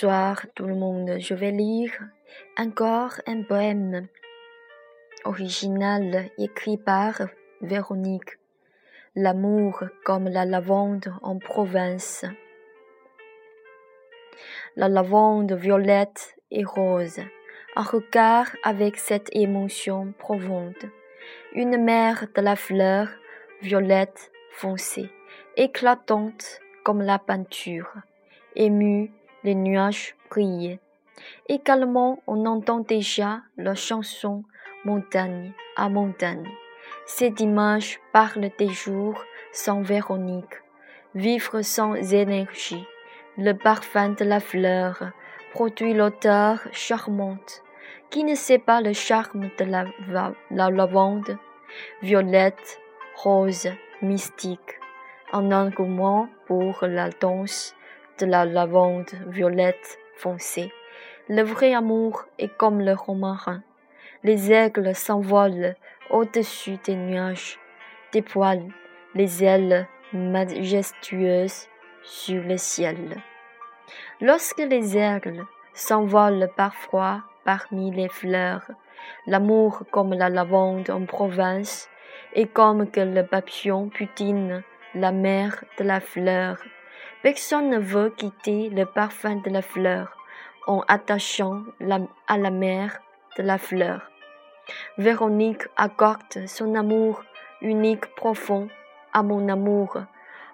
soir, tout le monde, je vais lire encore un poème original écrit par Véronique. L'amour comme la lavande en province. La lavande violette et rose. Un regard avec cette émotion profonde. Une mer de la fleur violette foncée, éclatante comme la peinture. Ému, les nuages brillent. Également, on entend déjà la chanson montagne à montagne. Cette image parle des jours sans Véronique, vivre sans énergie. Le parfum de la fleur produit l'odeur charmante. Qui ne sait pas le charme de la, la lavande, violette, rose, mystique, un engouement pour la danse la lavande violette foncée. Le vrai amour est comme le romarin. Les aigles s'envolent au-dessus des nuages, déploient les ailes majestueuses sur le ciel. Lorsque les aigles s'envolent parfois parmi les fleurs, l'amour comme la lavande en province, est comme que le papillon putine la mer de la fleur. Personne ne veut quitter le parfum de la fleur en attachant à la mer de la fleur. Véronique accorde son amour unique profond à mon amour.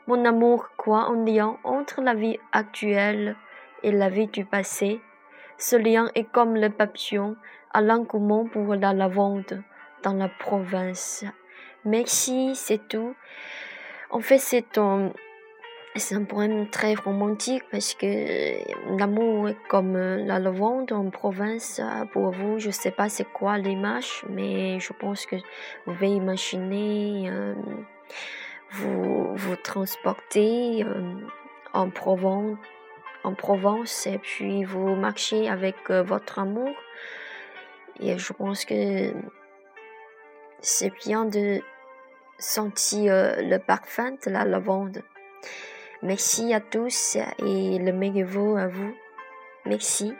Mon amour croit un lien entre la vie actuelle et la vie du passé. Ce lien est comme le papillon à l'engouement pour la lavande dans la province. Merci, c'est tout. En fait, c'est un c'est un poème très romantique parce que l'amour est comme la lavande en province. Pour vous, je ne sais pas c'est quoi l'image, mais je pense que vous pouvez imaginer euh, vous vous transporter euh, en Provence, en Provence et puis vous marchez avec euh, votre amour. Et je pense que c'est bien de sentir le parfum de la lavande. Merci à tous et le meilleur à vous. Merci.